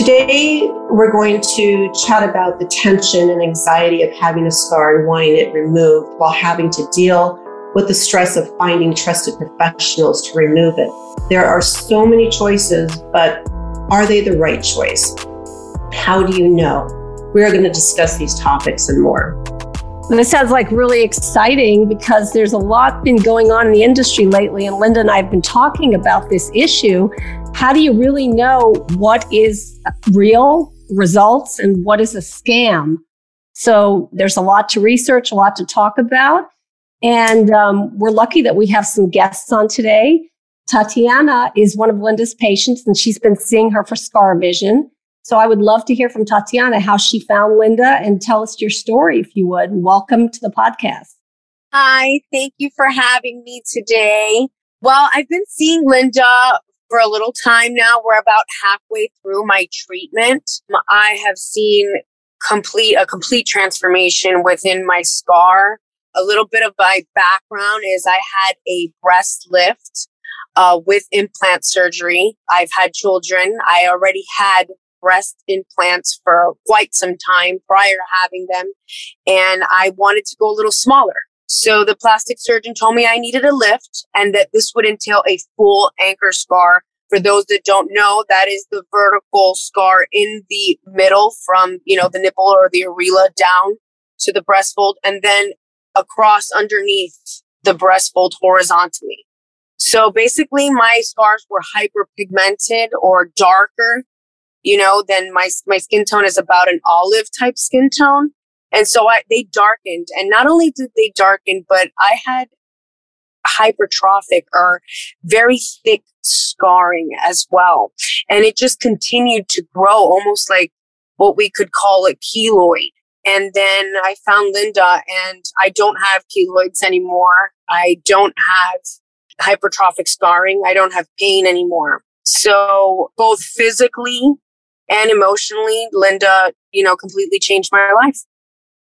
Today, we're going to chat about the tension and anxiety of having a scar and wanting it removed while having to deal with the stress of finding trusted professionals to remove it. There are so many choices, but are they the right choice? How do you know? We are going to discuss these topics and more. This sounds like really exciting because there's a lot been going on in the industry lately, and Linda and I have been talking about this issue how do you really know what is real results and what is a scam? So there's a lot to research, a lot to talk about. And um, we're lucky that we have some guests on today. Tatiana is one of Linda's patients, and she's been seeing her for scar revision. So I would love to hear from Tatiana how she found Linda and tell us your story, if you would. Welcome to the podcast. Hi, thank you for having me today. Well, I've been seeing Linda for a little time now. We're about halfway through my treatment. I have seen complete a complete transformation within my scar. A little bit of my background is I had a breast lift uh, with implant surgery. I've had children. I already had breast implants for quite some time prior to having them, and I wanted to go a little smaller. So the plastic surgeon told me I needed a lift and that this would entail a full anchor scar. For those that don't know, that is the vertical scar in the middle from, you know, the nipple or the areola down to the breast fold and then across underneath the breast fold horizontally. So basically my scars were hyperpigmented or darker, you know, than my, my skin tone is about an olive type skin tone. And so I, they darkened. And not only did they darken, but I had hypertrophic or very thick scarring as well. And it just continued to grow almost like what we could call a keloid. And then I found Linda and I don't have keloids anymore. I don't have hypertrophic scarring. I don't have pain anymore. So both physically and emotionally, Linda, you know, completely changed my life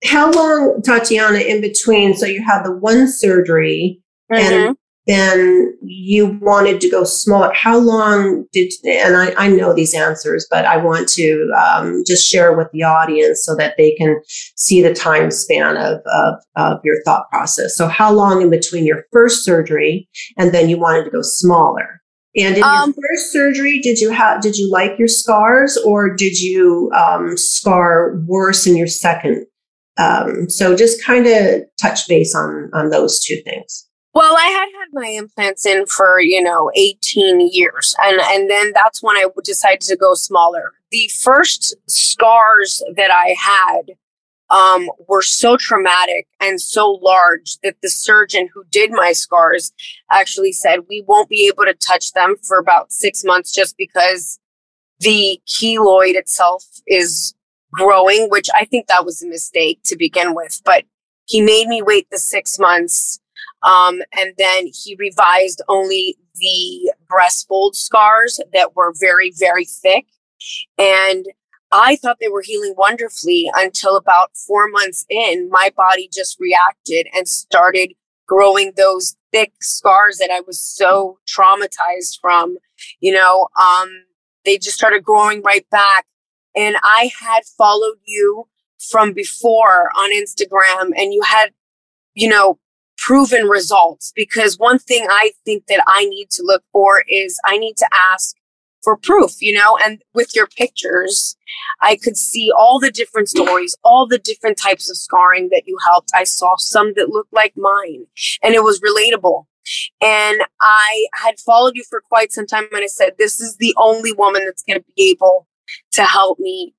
how long, Tatiana, in between? So you had the one surgery mm-hmm. and then you wanted to go smaller. How long did, and I, I know these answers, but I want to um, just share with the audience so that they can see the time span of, of, of your thought process. So, how long in between your first surgery and then you wanted to go smaller? And in um, your first surgery, did you have did you like your scars, or did you um, scar worse in your second um, so just kind of touch base on on those two things. Well, I had had my implants in for you know 18 years, and and then that's when I decided to go smaller. The first scars that I had um, were so traumatic and so large that the surgeon who did my scars actually said we won't be able to touch them for about six months just because the keloid itself is growing, which I think that was a mistake to begin with. But he made me wait the six months. Um, and then he revised only the breast fold scars that were very, very thick. And I thought they were healing wonderfully until about four months in, my body just reacted and started growing those thick scars that I was so traumatized from. You know, um, they just started growing right back and I had followed you from before on Instagram and you had, you know, proven results because one thing I think that I need to look for is I need to ask for proof, you know, and with your pictures, I could see all the different mm. stories, all the different types of scarring that you helped. I saw some that looked like mine and it was relatable. And I had followed you for quite some time and I said, this is the only woman that's going to be able to help me,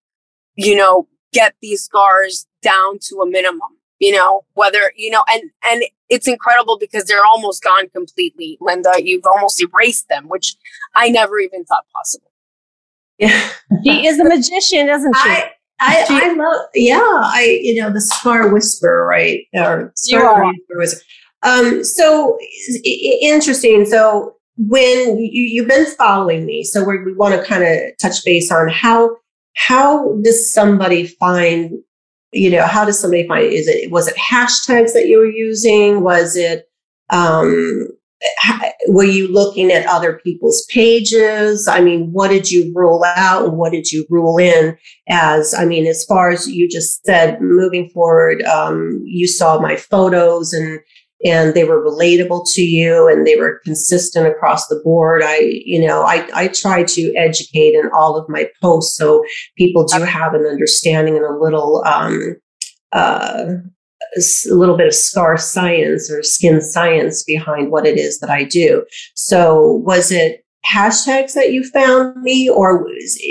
you know, get these scars down to a minimum, you know, whether, you know, and, and it's incredible because they're almost gone completely, Linda. You've almost erased them, which I never even thought possible. Yeah. she is a magician, isn't she? I, I, I love, yeah, I, you know, the scar whisperer, right? Or scar whisperer. Um, so interesting. So when you, have been following me, so we want to kind of touch base on how how does somebody find you know how does somebody find is it was it hashtags that you were using was it um were you looking at other people's pages? I mean, what did you rule out and what did you rule in as, I mean, as far as you just said, moving forward, um, you saw my photos and, and they were relatable to you and they were consistent across the board. I, you know, I, I try to educate in all of my posts so people do have an understanding and a little, um, uh, a little bit of scar science or skin science behind what it is that I do. So, was it hashtags that you found me, or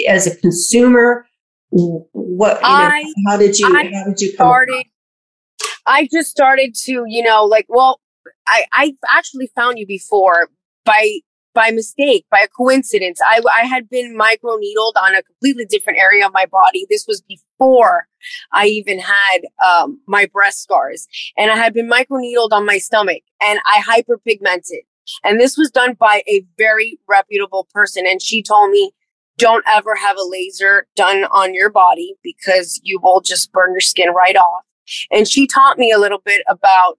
as a consumer? What? You know, I, how did you? I how did you started? I just started to, you know, like, well, I I actually found you before by by mistake, by a coincidence. I, I had been microneedled on a completely different area of my body. This was before I even had um, my breast scars. And I had been microneedled on my stomach and I hyperpigmented. And this was done by a very reputable person. And she told me, don't ever have a laser done on your body because you will just burn your skin right off. And she taught me a little bit about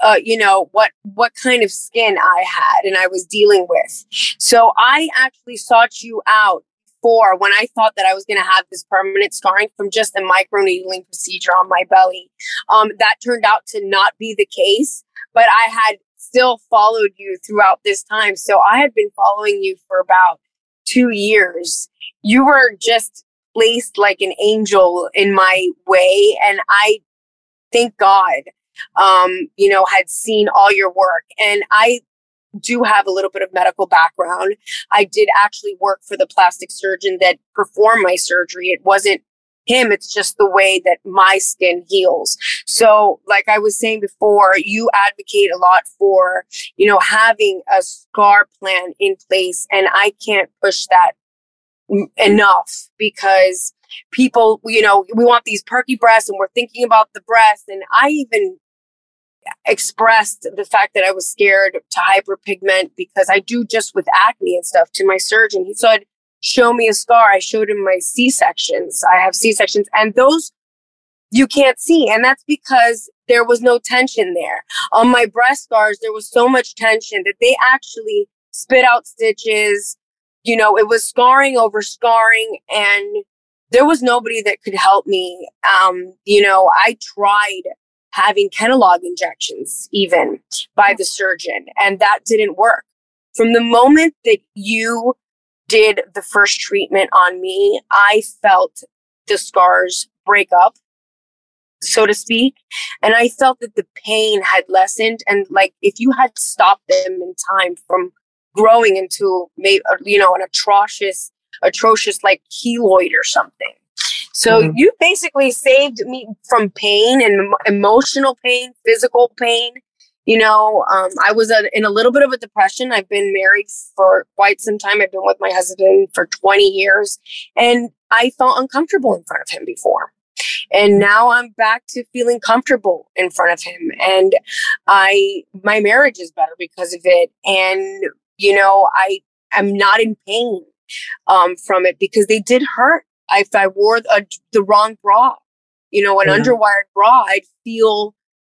uh, you know what what kind of skin I had and I was dealing with. So I actually sought you out for when I thought that I was going to have this permanent scarring from just a microneedling procedure on my belly. Um, that turned out to not be the case, but I had still followed you throughout this time. So I had been following you for about two years. You were just placed like an angel in my way, and I thank God um, you know, had seen all your work. And I do have a little bit of medical background. I did actually work for the plastic surgeon that performed my surgery. It wasn't him, it's just the way that my skin heals. So, like I was saying before, you advocate a lot for, you know, having a scar plan in place. And I can't push that enough because people, you know, we want these perky breasts and we're thinking about the breast. And I even expressed the fact that I was scared to hyperpigment because I do just with acne and stuff to my surgeon. He said, show me a scar. I showed him my C sections. I have C sections and those you can't see. And that's because there was no tension there. On my breast scars, there was so much tension that they actually spit out stitches. You know, it was scarring over scarring and there was nobody that could help me. Um, you know, I tried having Kenalog injections even by the surgeon, and that didn't work. From the moment that you did the first treatment on me, I felt the scars break up, so to speak. And I felt that the pain had lessened. And like if you had stopped them in time from growing into maybe, you know, an atrocious, atrocious like keloid or something, so mm-hmm. you basically saved me from pain and emotional pain, physical pain. You know, um, I was a, in a little bit of a depression. I've been married for quite some time. I've been with my husband for 20 years and I felt uncomfortable in front of him before. And mm-hmm. now I'm back to feeling comfortable in front of him. And I, my marriage is better because of it. And, you know, I am not in pain um, from it because they did hurt if I wore a, the wrong bra, you know, an yeah. underwired bra, I'd feel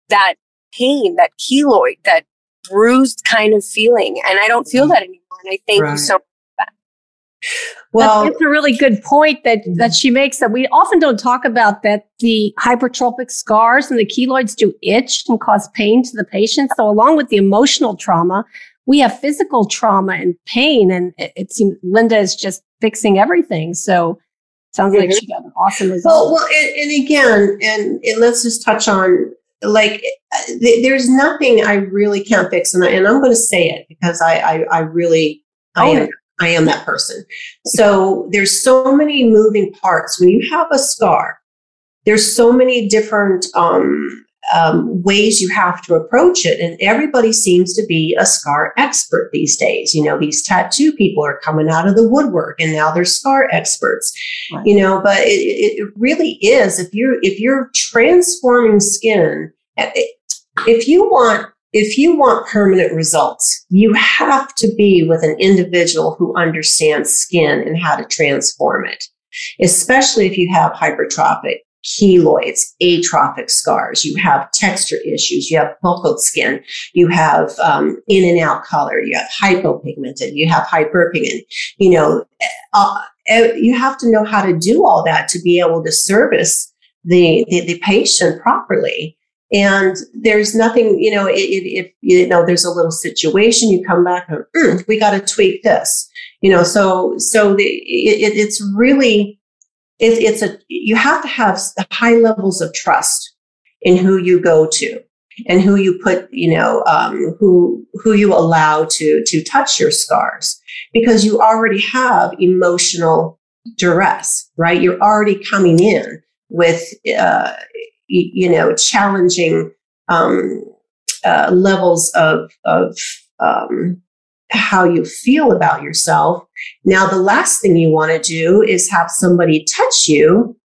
that pain, that keloid, that bruised kind of feeling. And I don't feel mm-hmm. that anymore. And I thank right. you so much well, that's, a really good point that that she makes. That we often don't talk about that the hypertrophic scars and the keloids do itch and cause pain to the patient. So, along with the emotional trauma, we have physical trauma and pain, and it, it seems Linda is just fixing everything. So, Sounds mm-hmm. like she got an awesome result. Well, well and, and again, and, and, let's just touch on like th- there's nothing I really can't fix, and, I, and I'm going to say it because I I, I really I oh, am I am that person. So there's so many moving parts when you have a scar. There's so many different um, um, ways you have to approach it. And everybody seems to be a scar expert these days. You know, these tattoo people are coming out of the woodwork and now they're scar experts, right. you know, but it, it really is. If you're, if you're transforming skin, eh, if you want if you want permanent results, you have to be with an individual who understands skin and how to transform it, especially if you have hypertrophic keloids, atrophic scars, you have texture issues, you have pulped skin, you have um, in and out color, you have hypopigmented, you have hyperpigment, you know, uh, uh, you have to know how to do all that to be able to service the, the, the patient properly. And there's nothing, you know, if, you know there's a little situation, you come back and mm, we got to tweak this, you know. So so the, it, it's really it, it's a you have to have high levels of trust in who you go to and who you put, you know, um, who who you allow to to touch your scars because you already have emotional duress, right? You're already coming in with uh, you, know, challenging um, uh, levels of, of um, how you feel about yourself. Now, the last thing you want to do is have somebody touch you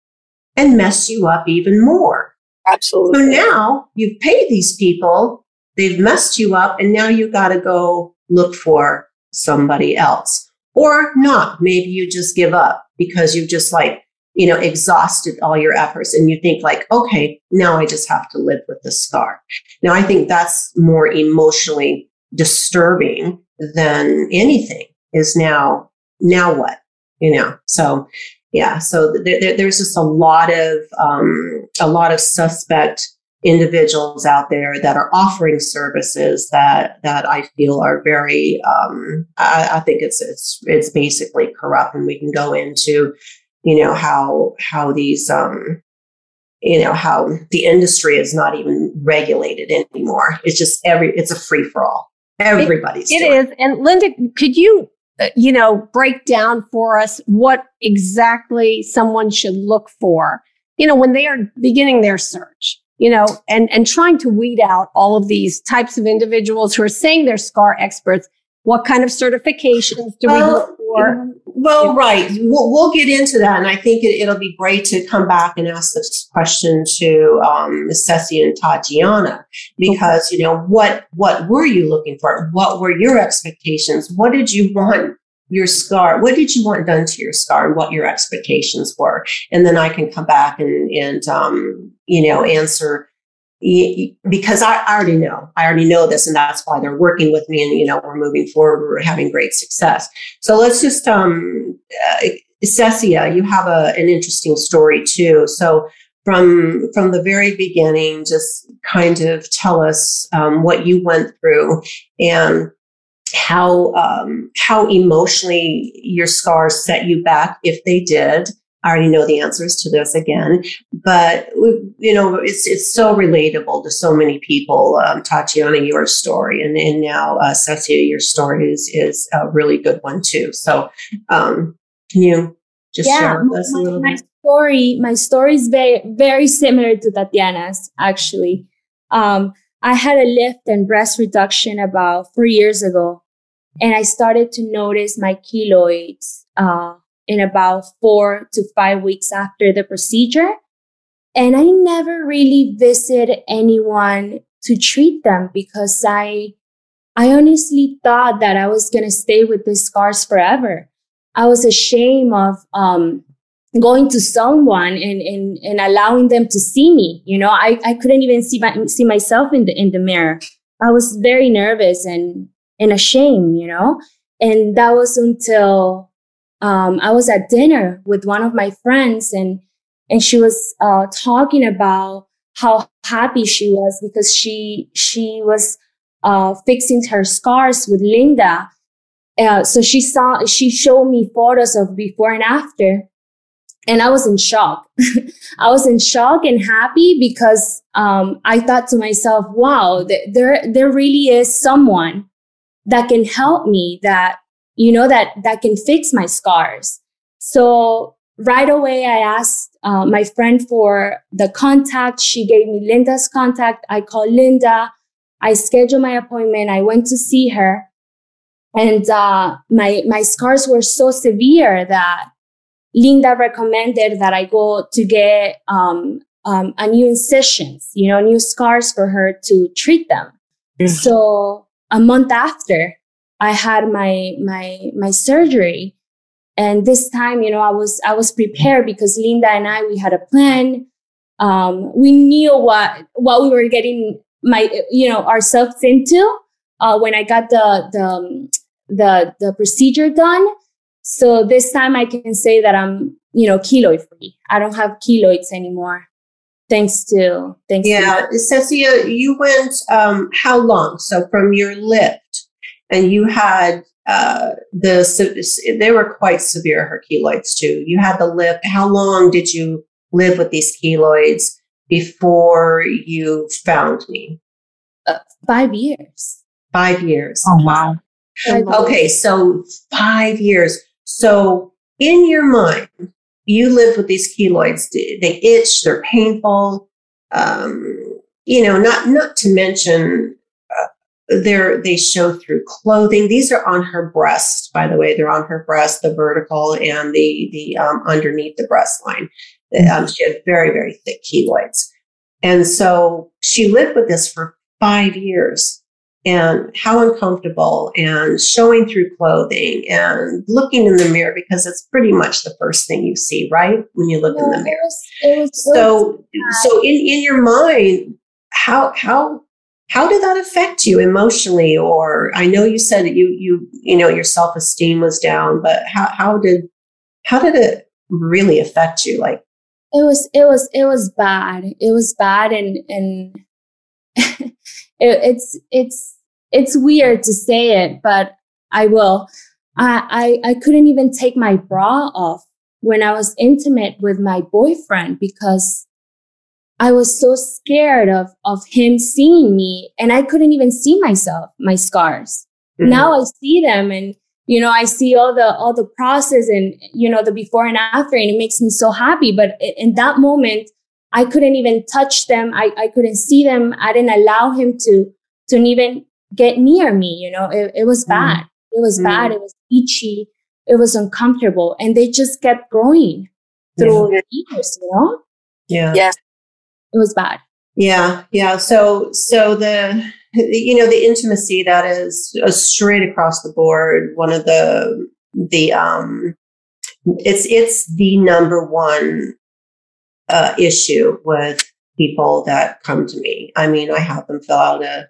and mess you up even more. Absolutely. So now you've paid these people, they've messed you up, and now you got to go look for somebody else. Or not. Maybe you just give up because you've just like you know, exhausted all your efforts and you think like, okay, now I just have to live with the scar. Now I think that's more emotionally disturbing than anything is now, now what, you know? So yeah, so there, there, there's just a lot of, um, a lot of suspect individuals out there that are offering services that that I feel are very um, I, I, think it's it's it's basically corrupt and we can go into you know how how these um you know how the industry is not even regulated anymore it's just every it's a free for all everybody's it, it is. and linda could you uh, you know break down for us what exactly someone should look for you know when they are beginning their search you know and and trying to weed out all of these types of individuals who are saying they're scar experts what kind of certifications do we look for? Well, right. We'll, we'll get into that. And I think it, will be great to come back and ask this question to um, Ceci and Tatiana, because, you know, what, what were you looking for? What were your expectations? What did you want your scar? What did you want done to your scar and what your expectations were? And then I can come back and, and um, you know, answer because I already know, I already know this, and that's why they're working with me, and you know we're moving forward, we're having great success. So let's just, um, uh, Cecia, you have a, an interesting story too. So from from the very beginning, just kind of tell us um, what you went through and how um, how emotionally your scars set you back, if they did, I already know the answers to this again, but you know, it's it's so relatable to so many people. Um, Tatiana, your story, and and now uh, Cecia, your story is is a really good one too. So, um, can you just yeah, share with us a little my bit? Story, my story is very very similar to Tatiana's. Actually, um, I had a lift and breast reduction about three years ago, and I started to notice my keloids. Uh, in about four to five weeks after the procedure. And I never really visited anyone to treat them because I, I honestly thought that I was going to stay with these scars forever. I was ashamed of, um, going to someone and, and, and allowing them to see me. You know, I, I couldn't even see my, see myself in the, in the mirror. I was very nervous and, and ashamed, you know, and that was until um, I was at dinner with one of my friends and, and she was, uh, talking about how happy she was because she, she was, uh, fixing her scars with Linda. Uh, so she saw, she showed me photos of before and after. And I was in shock. I was in shock and happy because, um, I thought to myself, wow, th- there, there really is someone that can help me that you know, that, that can fix my scars. So right away, I asked uh, my friend for the contact. She gave me Linda's contact. I called Linda. I scheduled my appointment. I went to see her. And uh, my, my scars were so severe that Linda recommended that I go to get um, um, a new incisions, you know, new scars for her to treat them. Mm-hmm. So a month after, I had my my my surgery. And this time, you know, I was I was prepared because Linda and I we had a plan. um, we knew what what we were getting my you know ourselves into uh, when I got the the um, the the procedure done. So this time I can say that I'm you know keloid free. I don't have keloids anymore. Thanks to thanks. Yeah, to Cecia, you went um, how long? So from your lift, and you had uh, the they were quite severe her keloids too. You had the lift. How long did you live with these keloids before you found me? Uh, five years. Five years. Oh wow. Okay, so five years. So in your mind, you live with these keloids. They itch. They're painful. Um, you know, not not to mention they're they show through clothing. These are on her breast, by the way. They're on her breast, the vertical and the the um, underneath the breast line. Um, she had very very thick keloids, and so she lived with this for five years. And how uncomfortable, and showing through clothing, and looking in the mirror because it's pretty much the first thing you see, right? When you look in the mirror. It was, it was so, so in in your mind, how how how did that affect you emotionally? Or i know you said that you you you know your self-esteem was down but how how did how did it really affect you? Like it was it was it was bad. It was bad and and it, it's it's it's weird to say it but i will. I, I i couldn't even take my bra off when i was intimate with my boyfriend because I was so scared of, of him seeing me and I couldn't even see myself, my scars. Mm-hmm. Now I see them and, you know, I see all the, all the process and, you know, the before and after and it makes me so happy. But in that moment, I couldn't even touch them. I, I couldn't see them. I didn't allow him to, to even get near me. You know, it, it was mm-hmm. bad. Mm-hmm. It was mm-hmm. bad. It was itchy. It was uncomfortable and they just kept growing through yeah. the years, you know? Yeah. Yes it was bad. Yeah, yeah. So, so the you know the intimacy that is uh, straight across the board. One of the the um, it's it's the number one uh, issue with people that come to me. I mean, I have them fill out a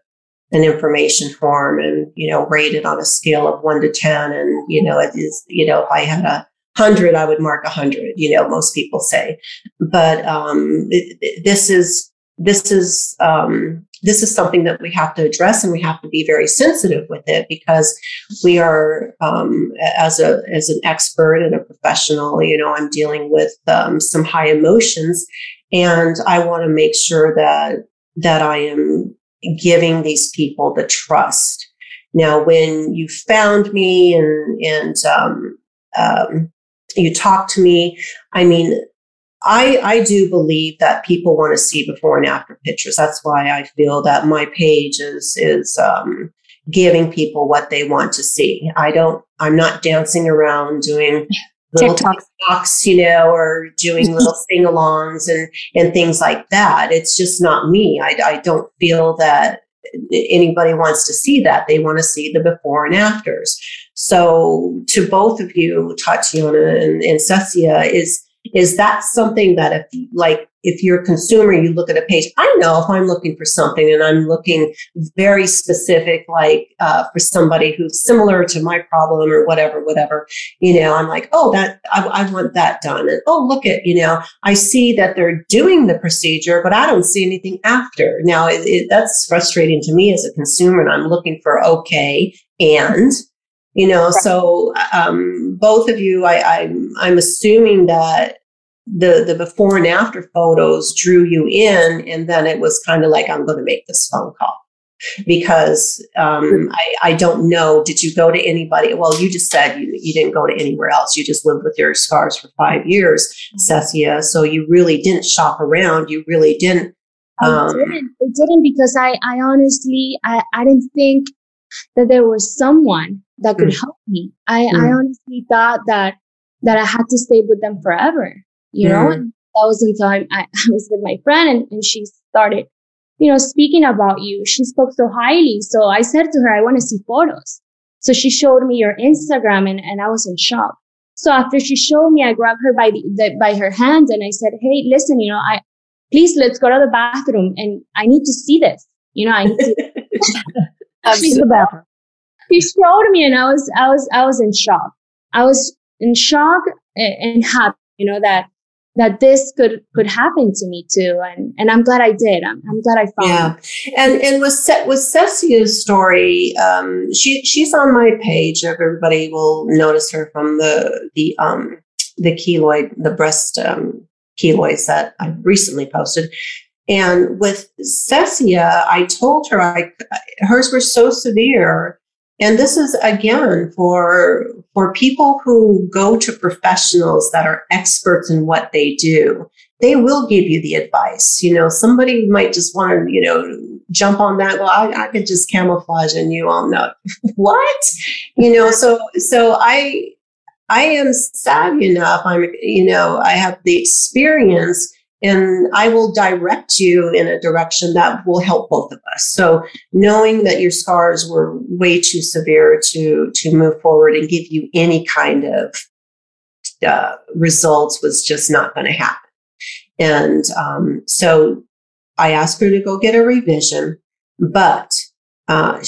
an information form and you know rate it on a scale of one to ten, and you know it is you know if I had a 100 i would mark 100 you know most people say. But um, it, it, this is this is um, this is something that we have to address and we have to be very sensitive with it because we are um, as a as an expert and a professional you know i'm dealing with um, some high emotions. And i want to make sure that that i am giving these people the trust. Now when you found me and and um, um, you talk to me. I mean, I, I do believe that people want to see before and after pictures. That's why I feel that my page is is um, giving people what they want to see. I don't. I'm not dancing around doing little TikToks, you know, or doing little sing-alongs and and things like that. It's just not me. I, I don't feel that anybody wants to see that. They want to see the before and afters. So to both of you, Tatiana and, and Cecia, is is that something that if like if you're a consumer you look at a page i know if i'm looking for something and i'm looking very specific like uh, for somebody who's similar to my problem or whatever whatever you know i'm like oh that I, I want that done. And oh look at you know i see that they're doing the procedure but i don't see anything after. Now it, it, that's frustrating to me as a consumer and i'm looking for okay and you know so um, both of you I, I'm, I'm assuming that the the before and after photos drew you in and then it was kind of like i'm going to make this phone call because um, I, I don't know did you go to anybody well you just said you, you didn't go to anywhere else you just lived with your scars for five years Cecia so you really didn't shop around you really didn't um, I didn't. I didn't because I, I honestly, I, I didn't think that there was someone that could mm. help me. I, mm. I honestly thought that that I had to stay with them forever. You mm. know, and that was until I, I, was with my friend and, and she started, you know, speaking about you. She spoke so highly. So I said to her, I want to see photos. So she showed me your Instagram and, and I was in shock. So after she showed me, I grabbed her by the, the by her hand and I said, Hey, listen, you know, I, please let's go to the bathroom and I need to see this. You know, I need to see the bathroom. He showed me and I was I was I was in shock. I was in shock and happy, you know, that that this could could happen to me too. And and i'm glad i did. I'm, I'm glad i found yeah. and and with Se- with Cecia's story um she she's on my page. Everybody will notice her from the the um the keloid the breast um keloids that i recently posted. And with Cecia, I told her I hers were so severe. And this is again for for people who go to professionals that are experts in what they do. They will give you the advice. You know, somebody might just want to, you know, jump on that. Well, I, I could just camouflage and you all know what, you know. So, so I, I am savvy enough. I'm, you know, I have the experience and I will direct you in a direction that will help both of us. So knowing that your scars were way too severe to to move forward and give you any kind of uh, results was just not going to happen. And um, so I asked her to go get a revision, but uh,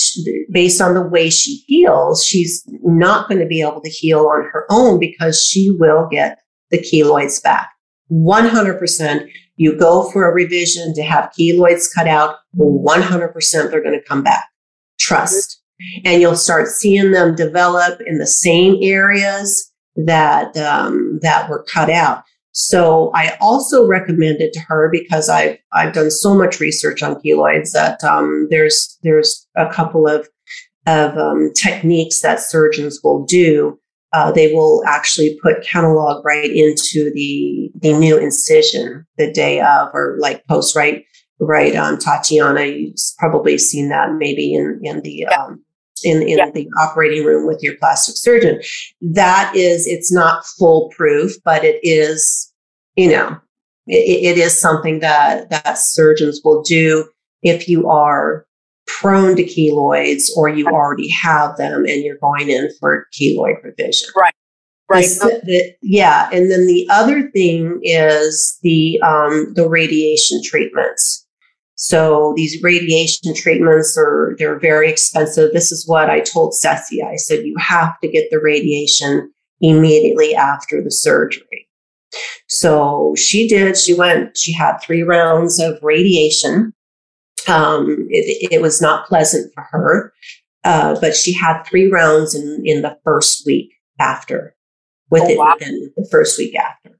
based on the way she heals, she's not going to be able to heal on her own because she will get the keloids back. 100%. You go for a revision to have keloids cut out, 100% they're going to come back. Trust. And you'll start seeing them develop in the same areas that, um, that were cut out. So I also recommended to her because I've, I've done so much research on keloids that, um, there's, there's a couple of, of, um, techniques that surgeons will do uh, they will actually put Kenalog right into the the new incision the day of, or like post right right on um, Tatiana. You've probably seen that maybe in in the yeah. um, in in yeah. the operating room with your plastic surgeon. That is, it's not foolproof, but it is, you know, it, it is something that that surgeons will do if you are prone to keloids or you already have them and you're going in for keloid revision. Right. Right. The, the, yeah. And then the other thing is the um, the radiation treatments. So these radiation treatments are they're very expensive. This is what I told Cecia. I said you have to get the radiation immediately after the surgery. So she did. She went. She had three rounds of radiation um, it, it, was not pleasant for her, uh, but she had three rounds in, in the first week after, within, oh, wow. within the first week after.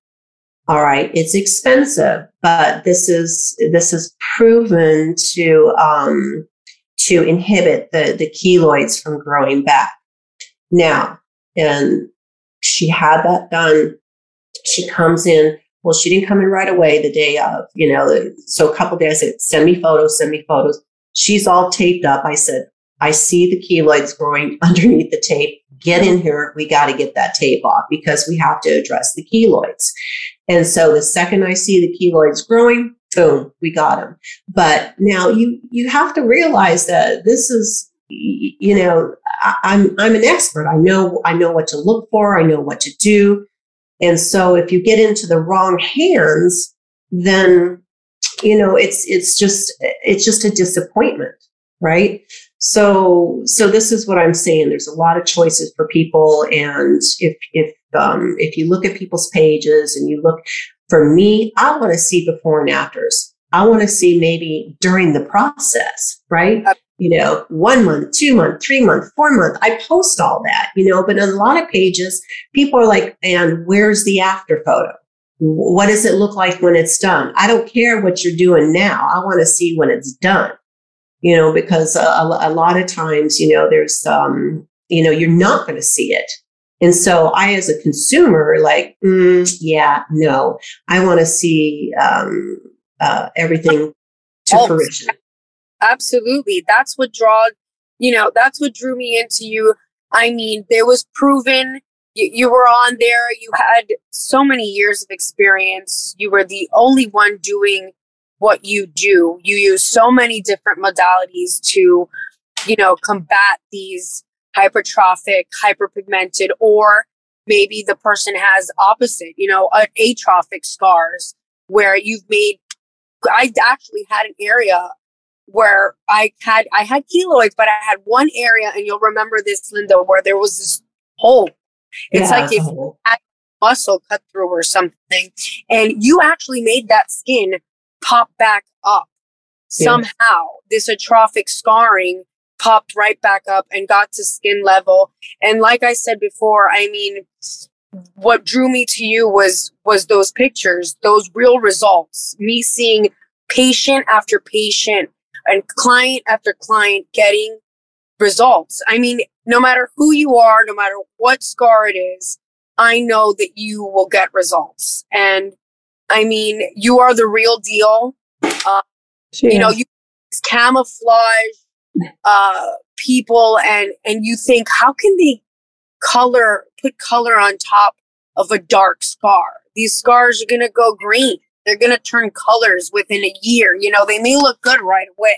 All right, it's expensive, but this is this is proven to um, to inhibit the the keloids from growing back. Now, and she had that done. She comes in well, she didn't come in right away the day of, you know, so a couple days I said, send me photos, send me photos. She's all taped up. I said, I see the keloids growing underneath the tape. Get in here. We got to get that tape off because we have to address the keloids. And so the second I see the keloids growing, boom, we got them. But now you, you have to realize that this is, you know, I, I'm, I'm an expert. I know, I know what to look for. I know what to do. And so if you get into the wrong hands, then, you know, it's, it's just, it's just a disappointment, right? So, so this is what I'm saying. There's a lot of choices for people. And if, if, um, if you look at people's pages and you look, for me, I want to see before and afters. I want to see maybe during the process, right? You know, one month, two month, three month, four month. I post all that, you know, but in a lot of pages, people are like, and where's the after photo? What does it look like when it's done? I don't care what you're doing now. I want to see when it's done, you know, because a, a lot of times, you know, there's, um, you know, you're not going to see it. And so I, as a consumer, like, mm, yeah, no, I want to see um, uh, everything to oh, fruition. Absolutely. That's what draw, you know, that's what drew me into you. I mean, there was proven you, you were on there. You had so many years of experience. You were the only one doing what you do. You use so many different modalities to, you know, combat these hypertrophic, hyperpigmented, or maybe the person has opposite, you know, atrophic scars where you've made I actually had an area where I had I had keloids, but I had one area, and you'll remember this, Linda, where there was this hole. It's yeah, like if you had muscle cut through or something, and you actually made that skin pop back up somehow. Yeah. This atrophic scarring popped right back up and got to skin level. And like I said before, I mean, what drew me to you was was those pictures, those real results. Me seeing patient after patient and client after client getting results. I mean, no matter who you are, no matter what scar it is, I know that you will get results. And I mean, you are the real deal. Uh, you know, you camouflage uh, people, and and you think, how can they color put color on top of a dark scar? These scars are going to go green. They're going to turn colors within a year. You know, they may look good right away,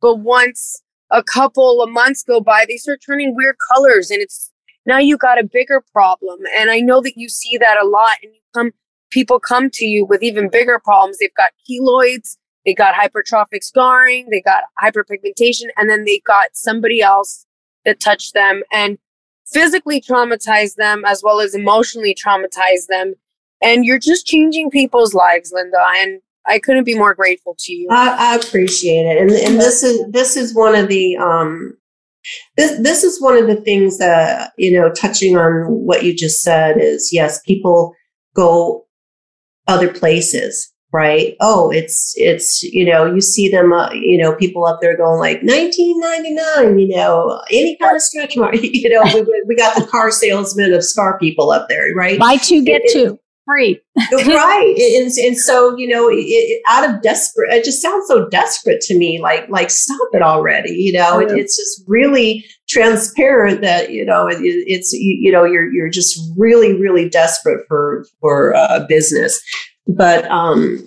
but once a couple of months go by, they start turning weird colors, and it's now you got a bigger problem. And I know that you see that a lot, and you come people come to you with even bigger problems. They've got keloids, they got hypertrophic scarring, they got hyperpigmentation, and then they got somebody else that touched them and physically traumatized them as well as emotionally traumatized them. And you're just changing people's lives, Linda. And I couldn't be more grateful to you. I, I appreciate it. And, and this is this is one of the um this this is one of the things that, you know, touching on what you just said is yes, people go other places right oh it's it's you know you see them uh, you know people up there going like 1999 you know any kind of stretch mark you know we, we got the car salesman of scar people up there right buy two get it, two free right and, and so you know it, out of desperate it just sounds so desperate to me like like stop it already you know it, it's just really transparent that you know it, it's you, you, know you're you're just really really desperate for for uh, business but um,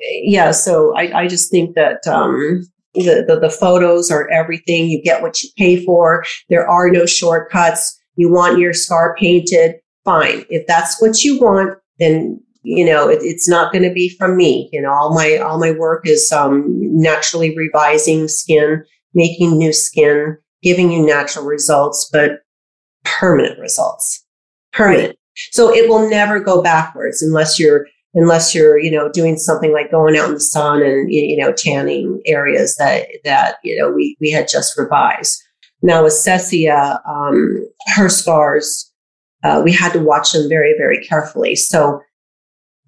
yeah, so I, I just think that um, the, the, the photos are everything. You get what you pay for. There are no shortcuts. You want your scar painted, fine. If that's what you want, then you know it, it's not going to be from me. You know, all my all my work is um, naturally revising skin, making new skin, giving you natural results, but permanent results. Permanent. Right. So it will never go backwards unless you're unless you're you know doing something like going out in the sun and you know tanning areas that that you know we we had just revised now with Cecia, um, her scars uh, we had to watch them very very carefully so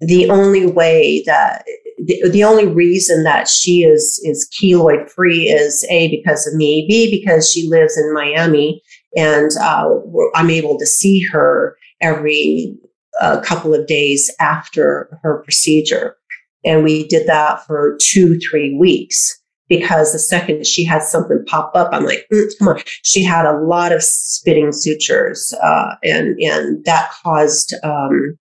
the only way that the, the only reason that she is is keloid free is a because of me b because she lives in miami and uh, i'm able to see her every a couple of days after her procedure. And we did that for two, three weeks because the second she had something pop up, I'm like, mm, come on. She had a lot of spitting sutures, uh, and and that caused um,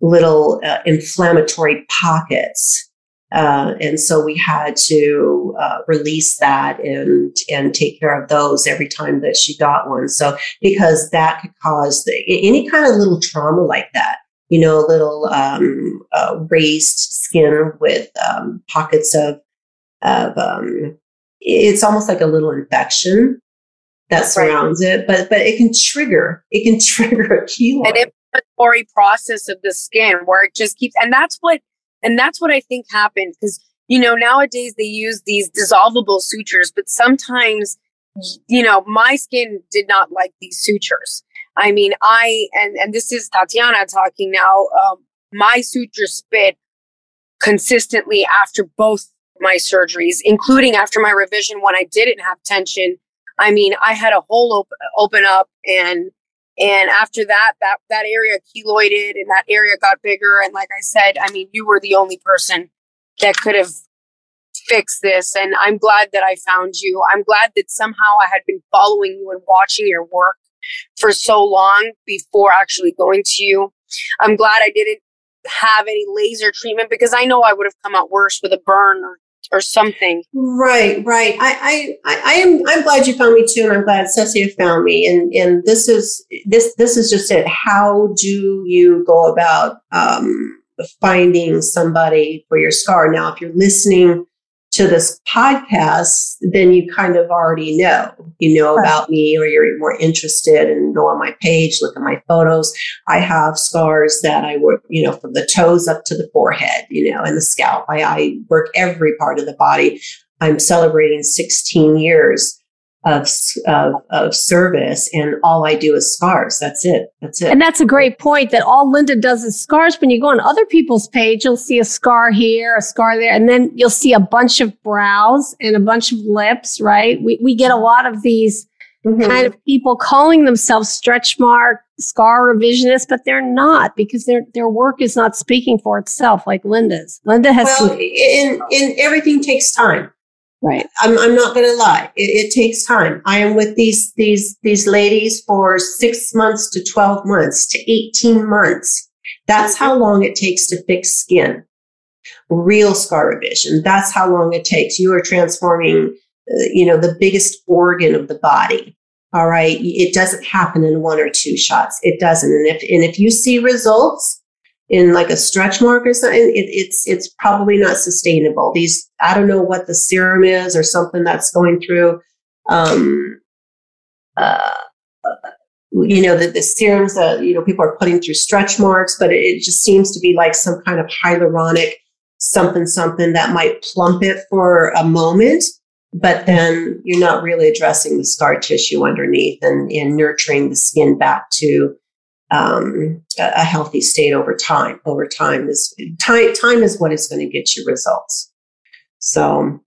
little uh, inflammatory pockets uh, and so we had to uh, release that and and take care of those every time that she got one. So because that could cause the, any kind of little trauma like that, you know, a little um, uh, raised skin with um, pockets of of um, it's almost like a little infection that surrounds right. it, but but it can trigger it can trigger a keloid. An inflammatory process of the skin where it just keeps, and that's what and that's what I think happened because, you know, nowadays they use these dissolvable sutures, but sometimes, you know, my skin did not like these sutures. I mean, I, and, and this is Tatiana talking now, um, my suture spit consistently after both my surgeries, including after my revision when I didn't have tension. I mean, I had a hole op- open up and and after that, that that area keloided and that area got bigger. And like I said, I mean, you were the only person that could have fixed this. And I'm glad that I found you. I'm glad that somehow I had been following you and watching your work for so long before actually going to you. I'm glad I didn't have any laser treatment because I know I would have come out worse with a burn or or something. Right, right. I, I, I am. I'm glad you found me too, and I'm glad Cecilia found me. And and this is this this is just it. How do you go about um, finding somebody for your scar. Now, if you're listening to this podcast, then you kind of already know. You know about me, or you're more interested and go on my page, look at my photos. I have scars that I work, you know, from the toes up to the forehead, you know, and the scalp. I, I work every part of the body. I'm celebrating 16 years of, of, of service and all I do is scars. That's it. That's it. And that's a great point that all Linda does is scars. When you go on other people's page, you'll see a scar here, a scar there, and then you'll see a bunch of brows and a bunch of lips, right? We, we get a lot of these mm-hmm. kind of people calling themselves stretch mark scar revisionists, but they're not because their their work is not speaking for itself like Linda's. Linda has well, in in everything takes time. Right. I'm, I'm not going to lie. It, it, takes time. I am with these, these, these ladies for six months to 12 months to 18 months. That's how long it takes to fix skin. Real scar revision. That's how long it takes. You are transforming, uh, you know, the biggest organ of the body. All right. It doesn't happen in one or two shots. It doesn't. And if, and if you see results, in like a stretch mark or something, it, it's it's probably not sustainable. These I don't know what the serum is or something that's going through. Um, uh, you know, the, the serums that you know people are putting through stretch marks, but it, it just seems to be like some kind of hyaluronic something something that might plump it for a moment but then you're not really addressing the scar tissue underneath and, and nurturing the skin back to um, a healthy state over time. Over time is time. Time is what is going to get you results. So,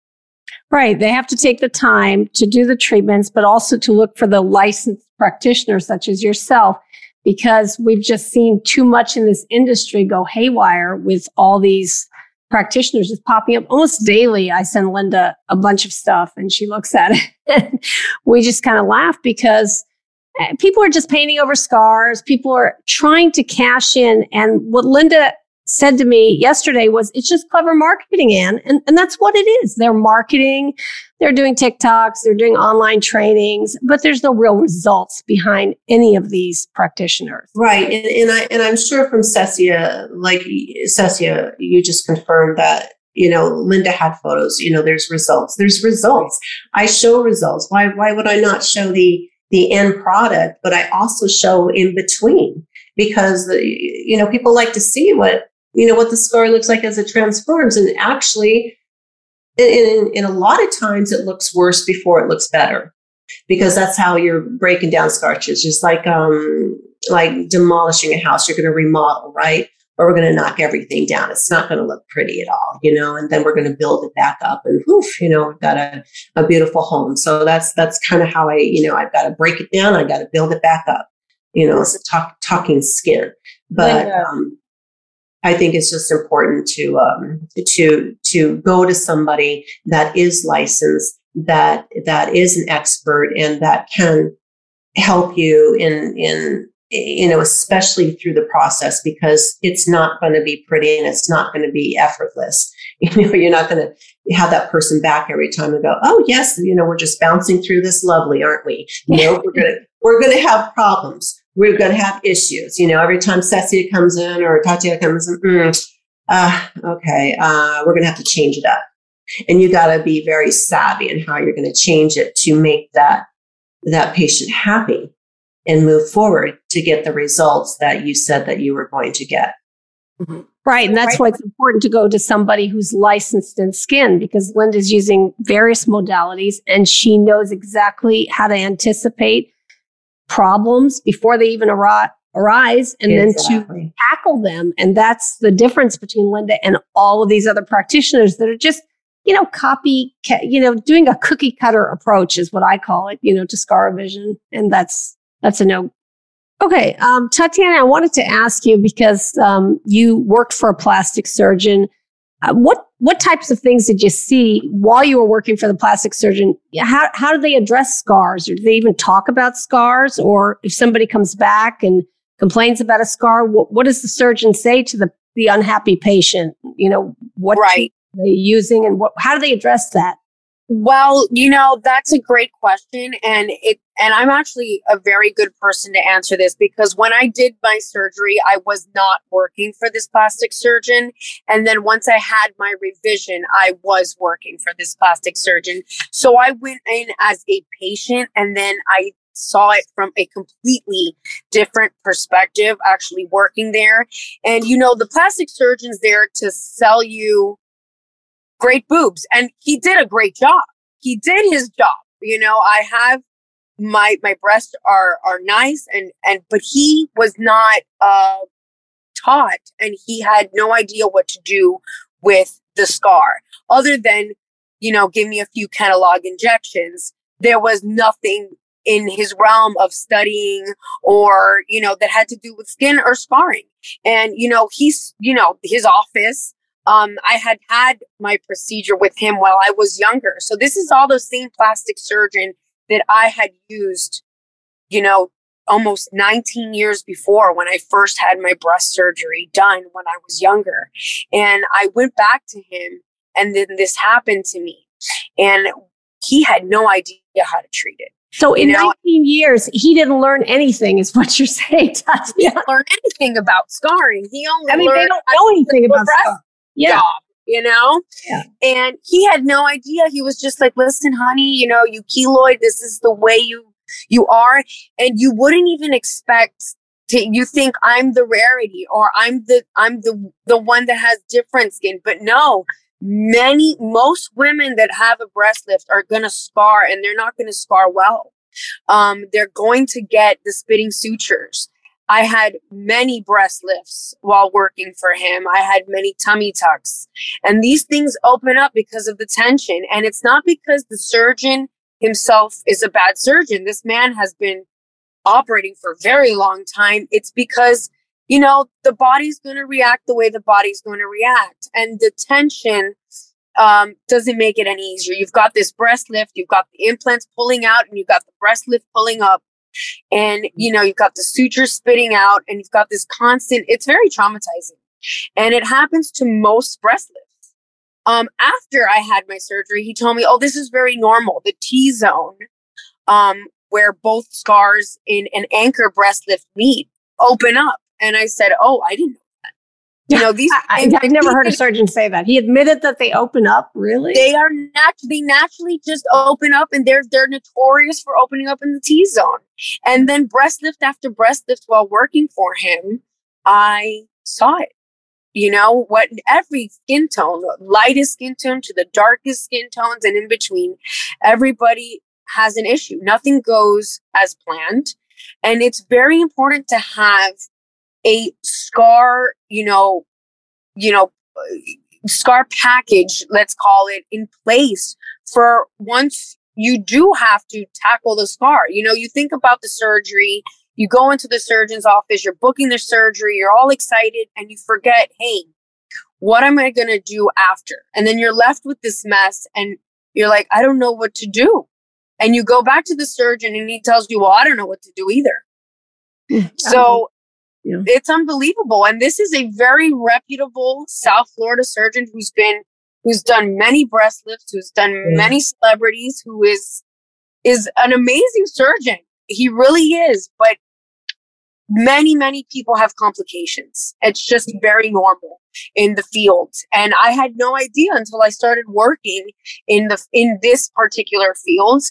right, they have to take the time to do the treatments, but also to look for the licensed practitioners such as yourself, because we've just seen too much in this industry go haywire with all these practitioners just popping up almost daily. I send Linda a bunch of stuff and she looks at it. we just kind of laugh because Uh, people are just painting over scars. People are trying to cash in. And what Linda said to me yesterday was, it's just clever marketing, Ann. And, and that's what it is. They're marketing, they're doing TikToks, they're doing online trainings, but there's no real results behind any of these practitioners. Right. And, and I and I'm sure from Cecia, like Cecia, you just confirmed that you know linda had photos you know there's results there's results i show results why why would i not show the the end product, but I also show in between because you know people like to see what you know what the scar looks like as it transforms, and actually, in, in, a lot of times it looks worse before it looks better because that's how you're breaking down scar tissue. Just like um like demolishing a house, you're going to remodel, right? Or we're going to knock everything down. It's not going to look pretty at all, you know, and then we're going to build it back up and whoof, you know, we've got a, a beautiful home. So that's, that's kind of how I, you know, I've got to break it down. I got to build it back up, you know, it's a talk, talking skin. But, um, I think it's just important to, um, to, to go to somebody that is licensed, that, that is an expert and that can help you in, in, you know, especially through the process because it's not going to be pretty and it's not going to be effortless. You know, you're not going to have that person back every time and go, "Oh, yes, you know, we're just bouncing through this lovely, aren't we?" You know, we're going to we're to have problems. We're going to have issues. You know, every time Cecia comes in or Tatiana comes in, mm, uh, okay, uh, we're going to have to change it up. And you got to be very savvy in how you're going to change it to make that that patient happy and move forward to get the results that you said that you were going to get. Mm-hmm. Right. And that's right. why it's important to go to somebody who's licensed in skin because Linda's using various modalities and she knows exactly how to anticipate problems before they even ar- arise and exactly. then to tackle them. And that's the difference between Linda and all of these other practitioners that are just, you know, copy, you know, doing a cookie cutter approach is what I call it, you know, to scar revision. And that's that's a no. Okay, um, Tatiana, I wanted to ask you because um, you worked for a plastic surgeon. Uh, what what types of things did you see while you were working for the plastic surgeon? How how do they address scars, or do they even talk about scars? Or if somebody comes back and complains about a scar, what, what does the surgeon say to the the unhappy patient? You know what right. are they using, and what how do they address that? Well, you know, that's a great question and it and I'm actually a very good person to answer this because when I did my surgery, I was not working for this plastic surgeon and then once I had my revision, I was working for this plastic surgeon. So I went in as a patient and then I saw it from a completely different perspective actually working there. And you know, the plastic surgeon's there to sell you great boobs. And he did a great job. He did his job. You know, I have my my breasts are are nice and and but he was not uh taught and he had no idea what to do with the scar other than you know give me a few Kenalog injections there was nothing in his realm of studying or you know that had to do with skin or scarring and you know he's you know his office um, I had had my procedure with him while I was younger. So this is all the same plastic surgeon that I had used, you know, almost 19 years before when I first had my breast surgery done when I was younger. And I went back to him and then this happened to me. And he had no idea how to treat it. So in you know, 19 years, he didn't learn anything, is what you're saying. Tatiana. He didn't learn anything about scarring. He only I mean, they don't know anything about scarring yeah. job, you know? Yeah. And he had no idea. He was just like, listen, honey, you know, you keloid, this is the way you you are. And you wouldn't even expect to, you think I'm the rarity or I'm the I'm the the one that has different skin. But no, many most women that have a breast lift are gonna scar and they're not gonna scar well. Um, they're going to get the spitting sutures. I had many breast lifts while working for him. I had many tummy tucks. And these things open up because of the tension. And it's not because the surgeon himself is a bad surgeon. This man has been operating for a very long time. It's because, you know, the body's going to react the way the body's going to react. And the tension um, doesn't make it any easier. You've got this breast lift, you've got the implants pulling out, and you've got the breast lift pulling up and you know you've got the suture spitting out and you've got this constant it's very traumatizing. And it happens to most breast lifts. Um after i had my surgery he told me oh this is very normal the t zone um where both scars in an anchor breast lift meet open up. And i said oh i didn't you know, these. I, have never heard a surgeon say that. He admitted that they open up. Really? They are nat- They naturally just open up, and they're they're notorious for opening up in the T zone. And then breast lift after breast lift while working for him, I saw it. You know what? Every skin tone, lightest skin tone to the darkest skin tones, and in between, everybody has an issue. Nothing goes as planned. And it's very important to have a scar, you know, you know, scar package, let's call it, in place for once you do have to tackle the scar. You know, you think about the surgery, you go into the surgeon's office, you're booking the surgery, you're all excited, and you forget, hey, what am I going to do after? And then you're left with this mess, and you're like, I don't know what to do. And you go back to the surgeon, and he tells you, well, I don't know what to do either. Mm, so uh-huh. Yeah. It's unbelievable. And this is a very reputable South Florida surgeon who's been who's done many breast lifts, who's done yeah. many celebrities, who is is an amazing surgeon. He really is, but many, many people have complications. It's just very normal in the field. And I had no idea until I started working in the in this particular field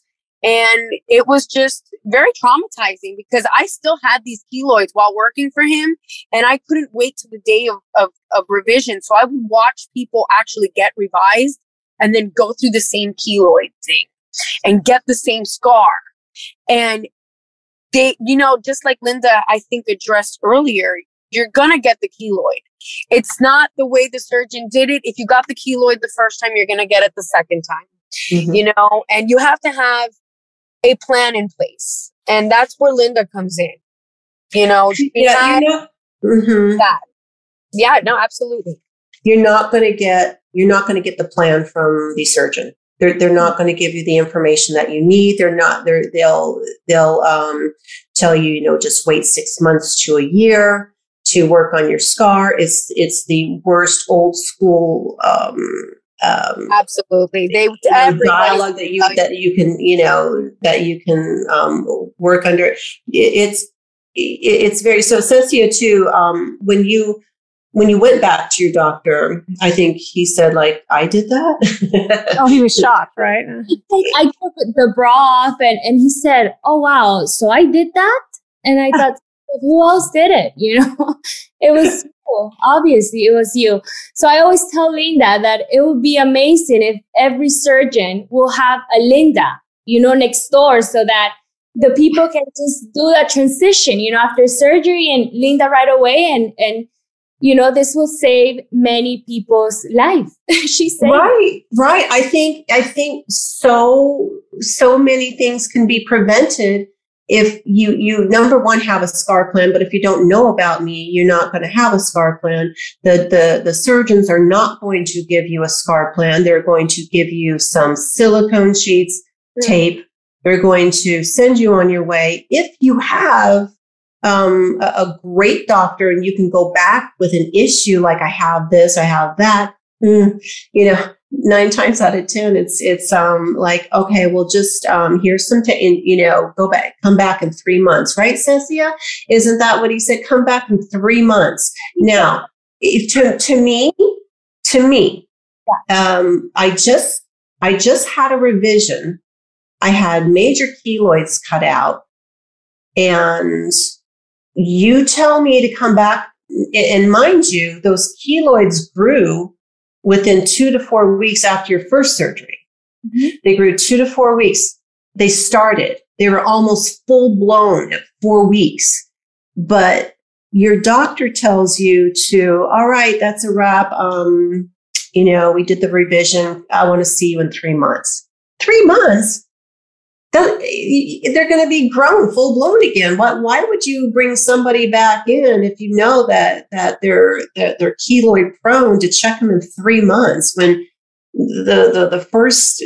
and it was just very traumatizing because I still had these keloids while working for him. And I couldn't wait to the day of, of, of revision. So I would watch people actually get revised and then go through the same keloid thing and get the same scar. And they, you know, just like Linda, I think addressed earlier, you're going to get the keloid. It's not the way the surgeon did it. If you got the keloid the first time, you're going to get it the second time. Mm-hmm. You know, and you have to have a plan in place. And that's where Linda comes in. You know, yeah, you know mm-hmm. that. Yeah, no, absolutely. You're not going to get you're not going to get the plan from the surgeon. They're they're not going to give you the information that you need. They're not they're they'll they'll um, tell you you know just wait six months to a year to work on your scar. It's it's the worst old school um, um, absolutely they you know, dialogue that you that you can you know that you can um, work under. It's it's very so Cecia too. Um, when you when you went back to your doctor, I think he said like I did that. oh, he was shocked, right? I took the bra off, and and he said, "Oh wow, so I did that," and I thought, who else did it? You know, it was obviously it was you. So I always tell Linda that it would be amazing if every surgeon will have a Linda, you know, next door so that the people can just do that transition, you know, after surgery and Linda right away and and you know this will save many people's life she said right right i think i think so so many things can be prevented if you you number one have a scar plan but if you don't know about me you're not going to have a scar plan. The the the surgeons are not going to give you a scar plan. They're going to give you some silicone sheets tape. They're going to send you on your way. If you have um, a, a, great doctor and you can go back with an issue like i have this i have that mm, you know nine times out of ten it's it's um like okay well just um here's some t- you know go back come back in three months right Cecia isn't that what he said? Come back in three months. Now if to to me to me yeah. um I just I just had a revision. I had major keloids cut out. And you tell me to come back and mind you those keloids grew within two to four weeks after your first surgery. Mm-hmm. They grew two to four weeks. They started. They were almost full blown at four weeks. But your doctor tells you to, all right, that's a wrap. Um, you know, we did the revision. I want to see you in three months. Three months? They're going to be grown full blown again. Why, why would you bring somebody back in if you know that that they're that they're keloid prone to check them in three months when the the, the first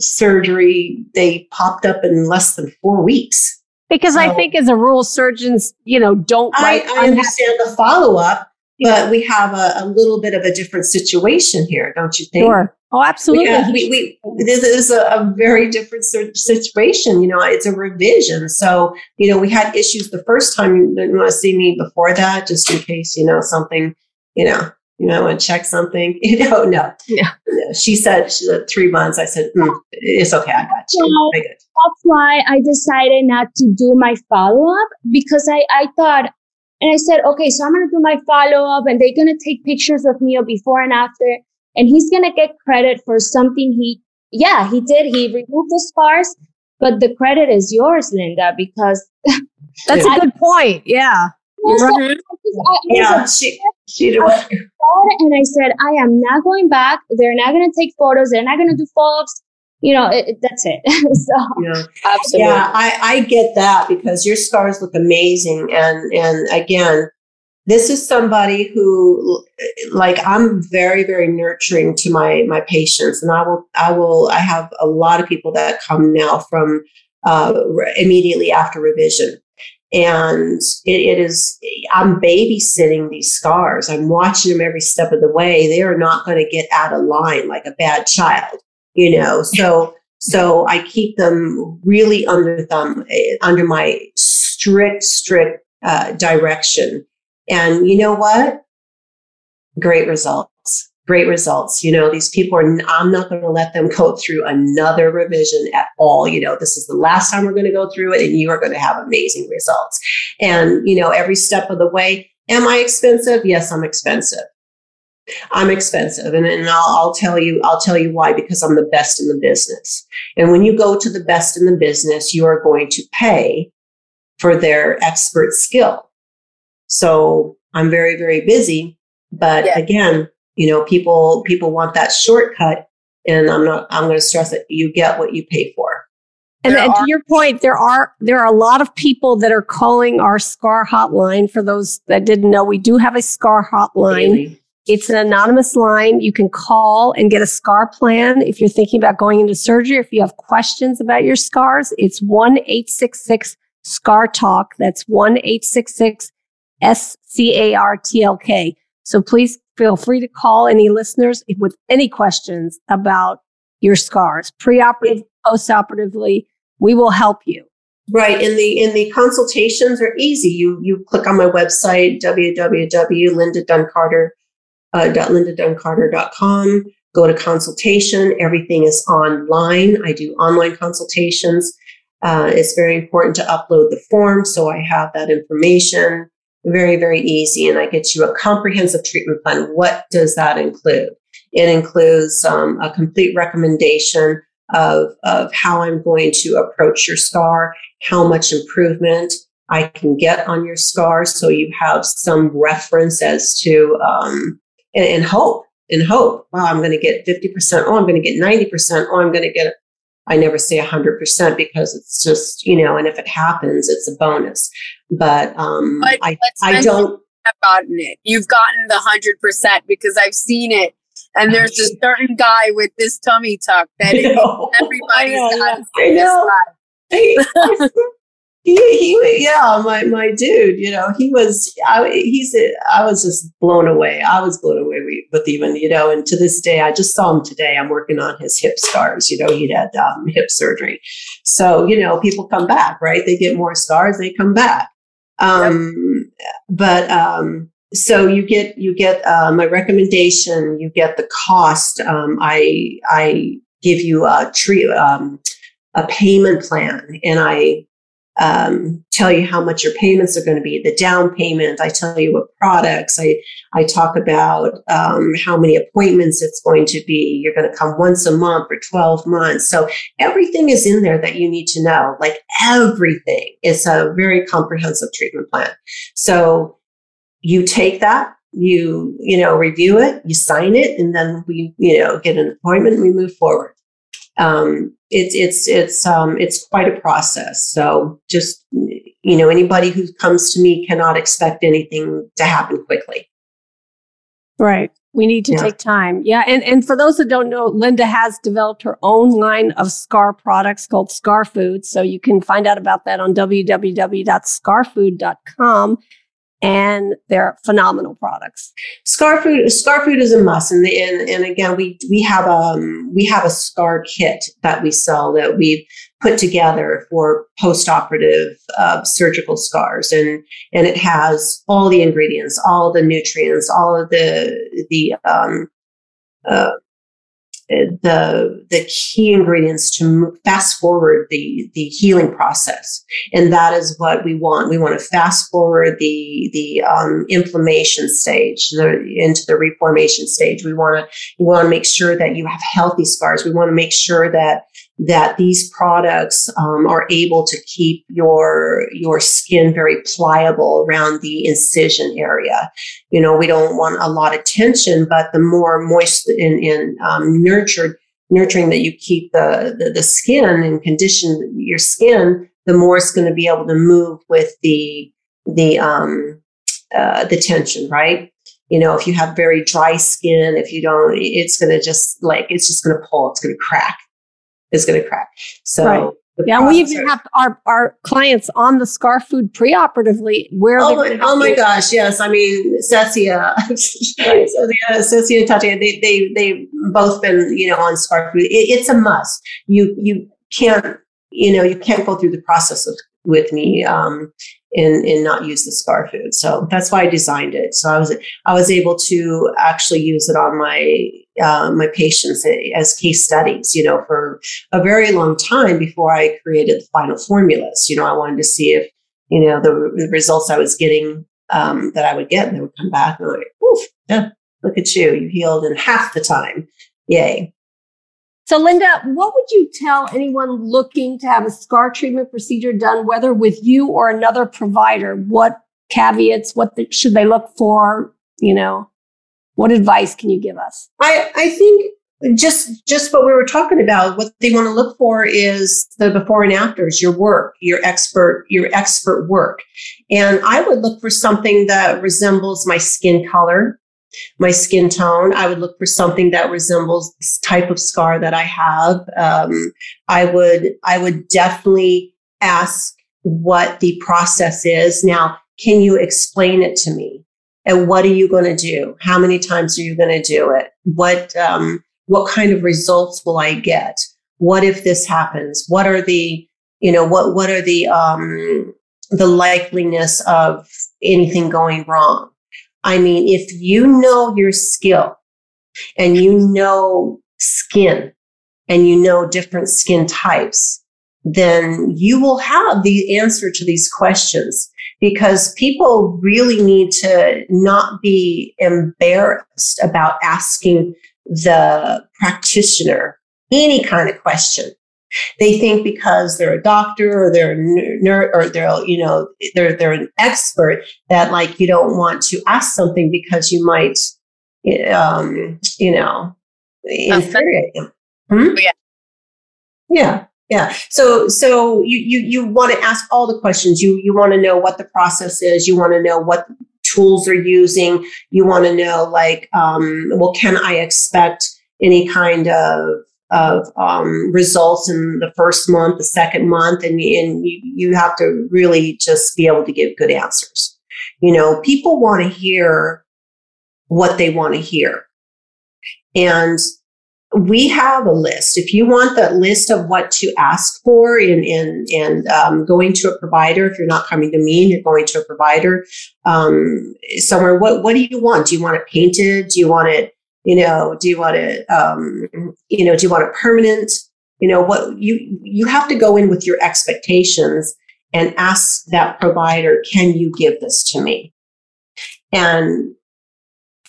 surgery they popped up in less than four weeks? Because so, I think as a rule, surgeons you know don't. I, I understand the follow up, but we have a, a little bit of a different situation here, don't you think? Sure. Oh, absolutely. Yeah, we, we, this is a, a, very different situation. You know, it's a revision. So, you know, we had issues the first time. You didn't want to see me before that, just in case, you know, something, you know, you know, and check something. You know, no. Yeah. She said she said three months. I said, mm, it's okay. I got you. Well, that's why I decided not to do my follow up because I, I thought, and I said, okay, so I'm going to do my follow up and they're going to take pictures of me before and after and he's going to get credit for something he, yeah, he did. He removed the scars, but the credit is yours, Linda, because that's a good point. Yeah. Right. Mm-hmm. yeah, she, she did. And I said, I am not going back. They're not going to take photos. They're not going to do follow ups. You know, it, it, that's it. so, yeah, absolutely. Yeah, I, I get that because your scars look amazing. And, and again, this is somebody who like i'm very very nurturing to my my patients and i will i will i have a lot of people that come now from uh, immediately after revision and it, it is i'm babysitting these scars i'm watching them every step of the way they are not going to get out of line like a bad child you know so so i keep them really under them eh, under my strict strict uh, direction and you know what? Great results. Great results. You know, these people are, I'm not going to let them go through another revision at all. You know, this is the last time we're going to go through it and you are going to have amazing results. And, you know, every step of the way, am I expensive? Yes, I'm expensive. I'm expensive. And, and I'll, I'll tell you, I'll tell you why, because I'm the best in the business. And when you go to the best in the business, you are going to pay for their expert skill. So I'm very, very busy. But yeah. again, you know, people people want that shortcut. And I'm not I'm gonna stress that you get what you pay for. And, and, to your point, there are there are a lot of people that are calling our SCAR hotline. For those that didn't know, we do have a SCAR hotline. Really? It's an anonymous line. You can call and get a SCAR plan if you're thinking about going into surgery. If you have questions about your scars, it's one eight six six SCAR Talk. That's one eight six six S C A R T L K. So please feel free to call any listeners with any questions about your scars, preoperative, postoperatively. We will help you. Right. And the in the consultations are easy. You you click on my website, www.lindaduncarter, uh, lindaduncarter.com, go to consultation. Everything is online. I do online consultations. Uh, it's very important to upload the form. So I have that information very, very easy. And I get you a comprehensive treatment plan. What does that include? It includes um, a complete recommendation of, of how I'm going to approach your scar, how much improvement I can get on your scar. So you have some reference as to, um, and, and hope, and hope. Wow, I'm going to get 50%. Oh, I'm going to get 90%. Oh, I'm going to get I never say 100% because it's just, you know, and if it happens, it's a bonus. But, um, but I, I don't. Have gotten it. You've gotten the 100% because I've seen it. And there's a certain guy with this tummy tuck that everybody's got. I know. He, he, yeah, my, my dude, you know, he was, I, he's, I was just blown away. I was blown away with even, you know, and to this day, I just saw him today. I'm working on his hip scars. You know, he had um, hip surgery. So, you know, people come back, right? They get more scars, they come back. Um, yep. But, um, so you get, you get uh, my recommendation, you get the cost. Um, I, I give you a tree, um, a payment plan and I um, tell you how much your payments are going to be, the down payment. I tell you what products. I I talk about um, how many appointments it's going to be. You're going to come once a month for 12 months. So everything is in there that you need to know. Like everything. It's a very comprehensive treatment plan. So you take that. You you know review it, you sign it, and then we you know get an appointment. We move forward um, it's it's it's um, it's quite a process. So just you know, anybody who comes to me cannot expect anything to happen quickly. Right. We need to yeah. take time. Yeah. And, and for those that don't know, Linda has developed her own line of scar products called Scar Food. So you can find out about that on www.scarfood.com and they're phenomenal products. Scar food, scar food is a must, and, and and again, we we have um we have a scar kit that we sell that we've put together for post-operative uh, surgical scars, and and it has all the ingredients, all the nutrients, all of the the um, uh, the the key ingredients to fast forward the the healing process. And that is what we want. We want to fast forward the the um, inflammation stage the, into the reformation stage. We want to we want to make sure that you have healthy scars. We want to make sure that that these products um, are able to keep your your skin very pliable around the incision area. You know, we don't want a lot of tension, but the more moist and, and um, nurtured nurturing that you keep the, the, the skin and condition your skin, the more it's going to be able to move with the the um, uh, the tension, right? You know, if you have very dry skin, if you don't, it's going to just like it's just going to pull, it's going to crack is going to crack. So. Right. Yeah, we even have our, our clients on the scar food preoperatively where oh my, oh my gosh yes I mean Cecia right. Cecia and Tatiana they, they they've both been you know on scar food it, it's a must you you can't you know you can't go through the process of, with me um, and, and not use the scar food. So that's why I designed it. So I was I was able to actually use it on my uh, my patients as case studies. You know, for a very long time before I created the final formulas. You know, I wanted to see if you know the, the results I was getting um, that I would get, and they would come back and I'm like, "Oof, yeah, look at you! You healed in half the time! Yay!" So, Linda, what would you tell anyone looking to have a scar treatment procedure done, whether with you or another provider? What caveats? What the, should they look for? You know, what advice can you give us? I, I think just just what we were talking about what they want to look for is the before and afters your work your expert your expert work and i would look for something that resembles my skin color my skin tone. I would look for something that resembles this type of scar that I have. Um, I would I would definitely ask what the process is. Now, can you explain it to me? And what are you going to do? How many times are you going to do it? What, um, what kind of results will I get? What if this happens? What are the, you know, what, what are the, um, the likeliness of anything going wrong? I mean, if you know your skill and you know skin and you know different skin types, then you will have the answer to these questions because people really need to not be embarrassed about asking the practitioner any kind of question. They think because they're a doctor or they're a nurse or they're, you know, they're, they're an expert that like you don't want to ask something because you might, um, you know, infuriate them. Hmm? Yeah. Yeah. Yeah. So so you you you want to ask all the questions. You you want to know what the process is. You want to know what tools they're using. You want to know like, um, well, can I expect any kind of of um, results in the first month, the second month, and, and you, you have to really just be able to give good answers. You know, people want to hear what they want to hear. And we have a list. If you want that list of what to ask for in, in, and um, going to a provider, if you're not coming to me and you're going to a provider um, somewhere, what, what do you want? Do you want it painted? Do you want it, you know, do you want it, um, you know, do you want it permanent? You know, what you, you have to go in with your expectations and ask that provider, can you give this to me? And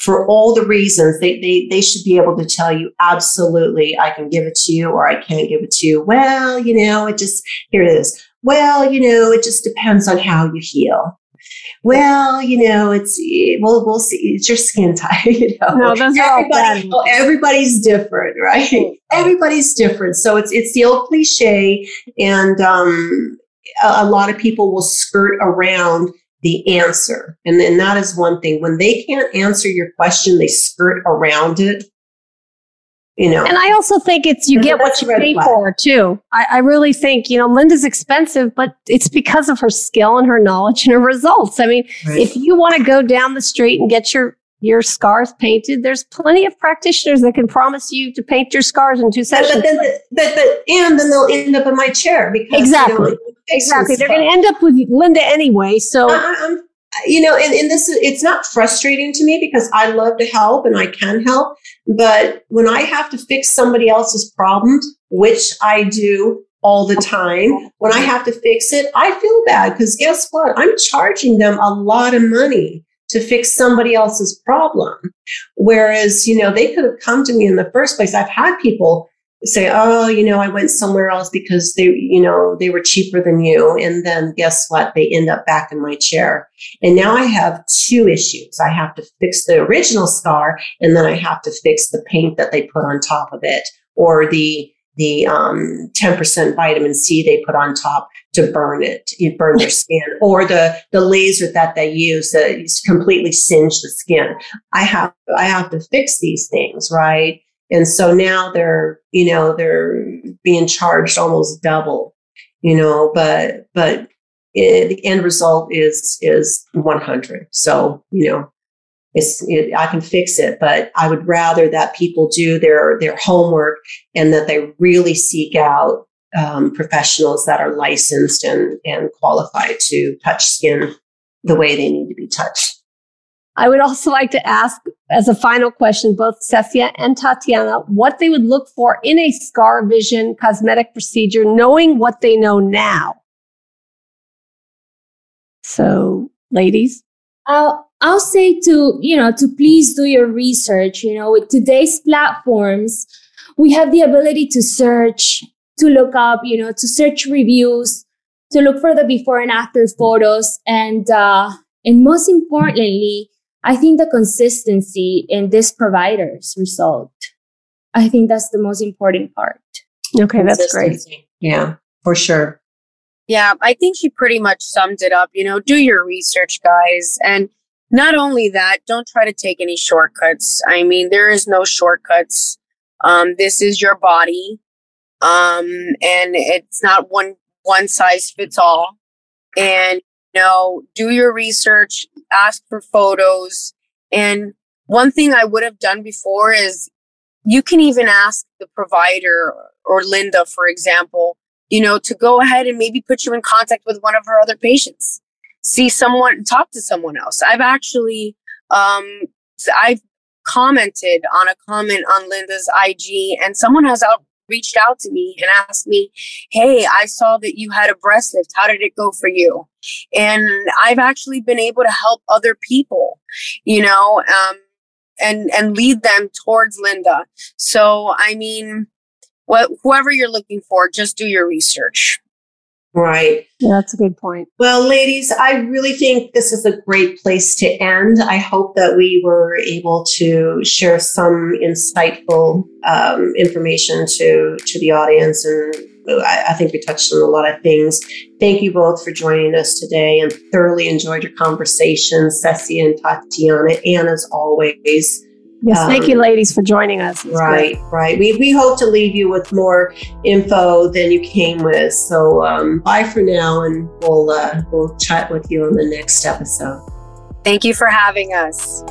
for all the reasons they, they they should be able to tell you absolutely i can give it to you or i can't give it to you well you know it just here it is well you know it just depends on how you feel well, you know, it's we'll we'll see. It's your skin type, you know. No, those Everybody, well, everybody's different, right? Everybody's different. So it's it's the old cliche, and um, a, a lot of people will skirt around the answer. And then that is one thing. When they can't answer your question, they skirt around it. You know. And I also think it's you get what you pay flag. for too. I, I, really think, you know, Linda's expensive, but it's because of her skill and her knowledge and her results. I mean, right. if you want to go down the street and get your your scars painted. There's plenty of practitioners that can promise you to paint your scars in two sessions. But, then, but, but, and then they'll end up in my chair because exactly, you know, exactly. They're going to end up with Linda anyway. So. I, you know, and, and this is, it's not frustrating to me because I love to help and I can help. But when I have to fix somebody else's problems, which I do all the time, when I have to fix it, I feel bad because guess what? I'm charging them a lot of money to fix somebody else's problem. Whereas, you know, they could have come to me in the first place. I've had people say, oh, you know, I went somewhere else because they, you know, they were cheaper than you. And then guess what? They end up back in my chair. And now I have two issues. I have to fix the original scar and then I have to fix the paint that they put on top of it or the, the um, 10% vitamin C they put on top to burn it, you burn their skin, or the the laser that they use that completely singe the skin. I have I have to fix these things, right? And so now they're you know they're being charged almost double, you know, but but it, the end result is is 100. So you know it's it, I can fix it, but I would rather that people do their their homework and that they really seek out um, professionals that are licensed and and qualified to touch skin the way they need to be touched. I would also like to ask, as a final question, both Cecia and Tatiana, what they would look for in a scar revision cosmetic procedure, knowing what they know now. So, ladies. I'll, I'll say to, you know, to please do your research. You know, with today's platforms, we have the ability to search, to look up, you know, to search reviews, to look for the before and after photos. And, uh, and most importantly, I think the consistency in this provider's result. I think that's the most important part. Okay, that's great. Yeah, for sure. Yeah, I think she pretty much summed it up. You know, do your research, guys. And not only that, don't try to take any shortcuts. I mean, there is no shortcuts. Um, this is your body. Um, and it's not one, one size fits all. And know, do your research, ask for photos. And one thing I would have done before is you can even ask the provider or Linda, for example, you know, to go ahead and maybe put you in contact with one of her other patients. See someone, talk to someone else. I've actually, um, I've commented on a comment on Linda's IG, and someone has out reached out to me and asked me, Hey, I saw that you had a breast lift. How did it go for you? And I've actually been able to help other people, you know, um, and, and lead them towards Linda. So, I mean, what, whoever you're looking for, just do your research. Right. Yeah, that's a good point. Well, ladies, I really think this is a great place to end. I hope that we were able to share some insightful um, information to to the audience, and I, I, think we touched on a lot of things. Thank you both for joining us today, and thoroughly enjoyed your conversation, Ceci and Tatiana. And as always, Yes, um, thank you, ladies, for joining us. right, great. right. We, we hope to leave you with more info than you came with. So um, bye for now, and we'll uh, we'll chat with you on the next episode. Thank you for having us.